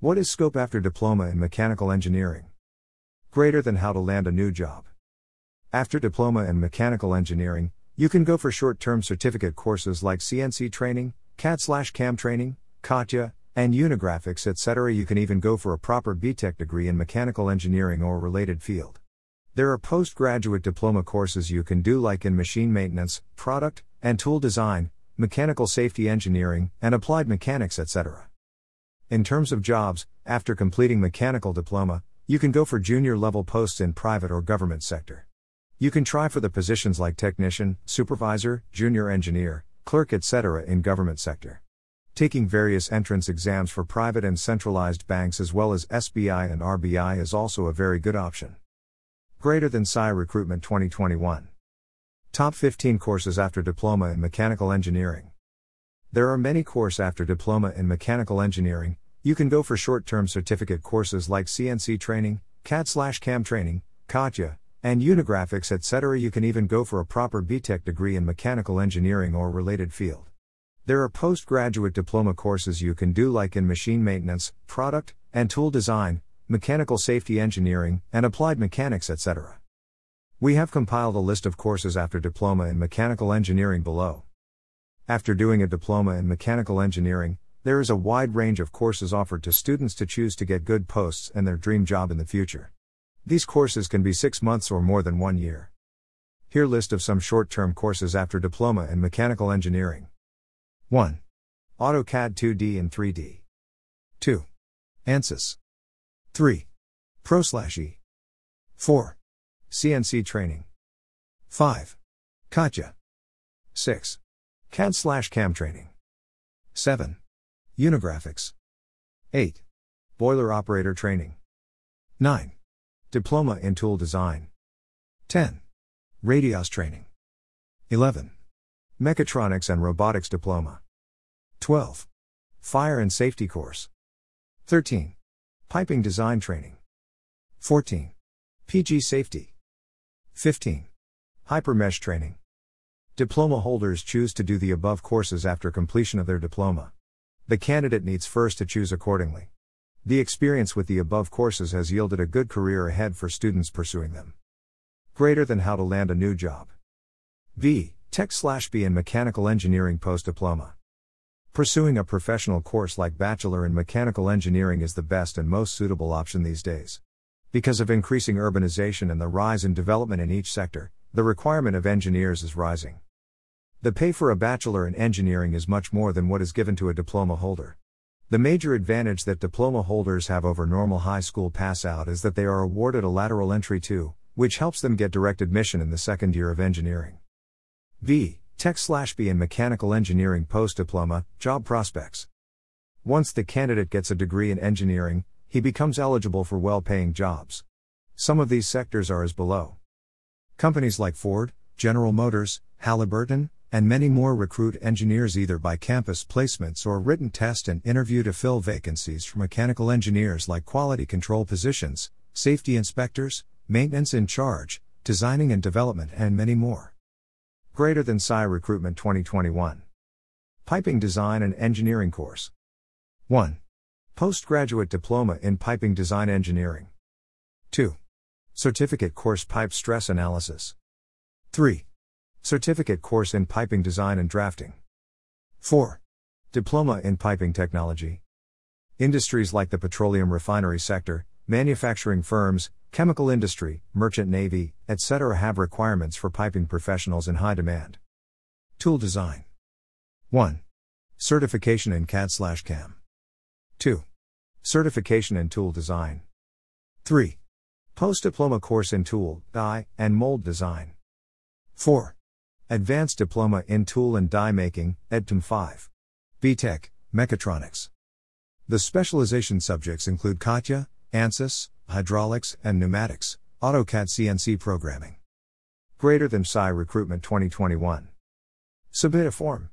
What is scope after diploma in mechanical engineering? Greater than how to land a new job. After diploma in mechanical engineering, you can go for short term certificate courses like CNC training, CAD CAM training, CATIA, and Unigraphics, etc. You can even go for a proper BTech degree in mechanical engineering or related field. There are postgraduate diploma courses you can do, like in machine maintenance, product and tool design, mechanical safety engineering, and applied mechanics, etc. In terms of jobs, after completing mechanical diploma, you can go for junior level posts in private or government sector. You can try for the positions like technician, supervisor, junior engineer, clerk, etc. in government sector. Taking various entrance exams for private and centralized banks as well as SBI and RBI is also a very good option. Greater than SCI Recruitment 2021. Top 15 courses after diploma in mechanical engineering. There are many course after diploma in mechanical engineering. You can go for short-term certificate courses like CNC training, CAD/CAM training, CATIA, and Unigraphics, etc. You can even go for a proper BTech degree in mechanical engineering or related field. There are postgraduate diploma courses you can do, like in machine maintenance, product and tool design, mechanical safety engineering, and applied mechanics, etc. We have compiled a list of courses after diploma in mechanical engineering below. After doing a diploma in mechanical engineering, there is a wide range of courses offered to students to choose to get good posts and their dream job in the future. These courses can be six months or more than one year. Here list of some short-term courses after diploma in mechanical engineering. 1. AutoCAD 2D and 3D. 2. ANSYS. 3. Pro slash E. 4. CNC training. 5. CATIA. 6. CAD slash CAM training. 7. Unigraphics. 8. Boiler operator training. 9. Diploma in Tool Design. 10. Radios Training. 11. Mechatronics and Robotics Diploma. 12. Fire and Safety Course. 13. Piping Design Training. 14. PG Safety. 15. Hypermesh Training. Diploma holders choose to do the above courses after completion of their diploma. The candidate needs first to choose accordingly. The experience with the above courses has yielded a good career ahead for students pursuing them. Greater than how to land a new job. B. Tech slash B in Mechanical Engineering Post Diploma. Pursuing a professional course like Bachelor in Mechanical Engineering is the best and most suitable option these days. Because of increasing urbanization and the rise in development in each sector, the requirement of engineers is rising. The pay for a bachelor in engineering is much more than what is given to a diploma holder. The major advantage that diploma holders have over normal high school pass out is that they are awarded a lateral entry too, which helps them get direct admission in the second year of engineering. B. Tech slash B in Mechanical Engineering Post Diploma, Job Prospects. Once the candidate gets a degree in engineering, he becomes eligible for well paying jobs. Some of these sectors are as below. Companies like Ford, General Motors, Halliburton, and many more recruit engineers either by campus placements or written test and interview to fill vacancies for mechanical engineers like quality control positions, safety inspectors, maintenance in charge, designing and development, and many more. Greater than SCI Recruitment 2021. Piping Design and Engineering Course. 1. Postgraduate Diploma in Piping Design Engineering. 2. Certificate Course Pipe Stress Analysis. 3. Certificate course in piping design and drafting. 4. Diploma in piping technology. Industries like the petroleum refinery sector, manufacturing firms, chemical industry, merchant navy, etc. have requirements for piping professionals in high demand. Tool design. 1. Certification in CAD slash CAM. 2. Certification in tool design. 3. Post diploma course in tool, die, and mold design. 4. Advanced Diploma in Tool and Die Making, EDTM 5. BTech, Mechatronics. The specialization subjects include CATIA, ANSYS, Hydraulics and Pneumatics, AutoCAD CNC Programming. Greater than SCI Recruitment 2021. Submit a form.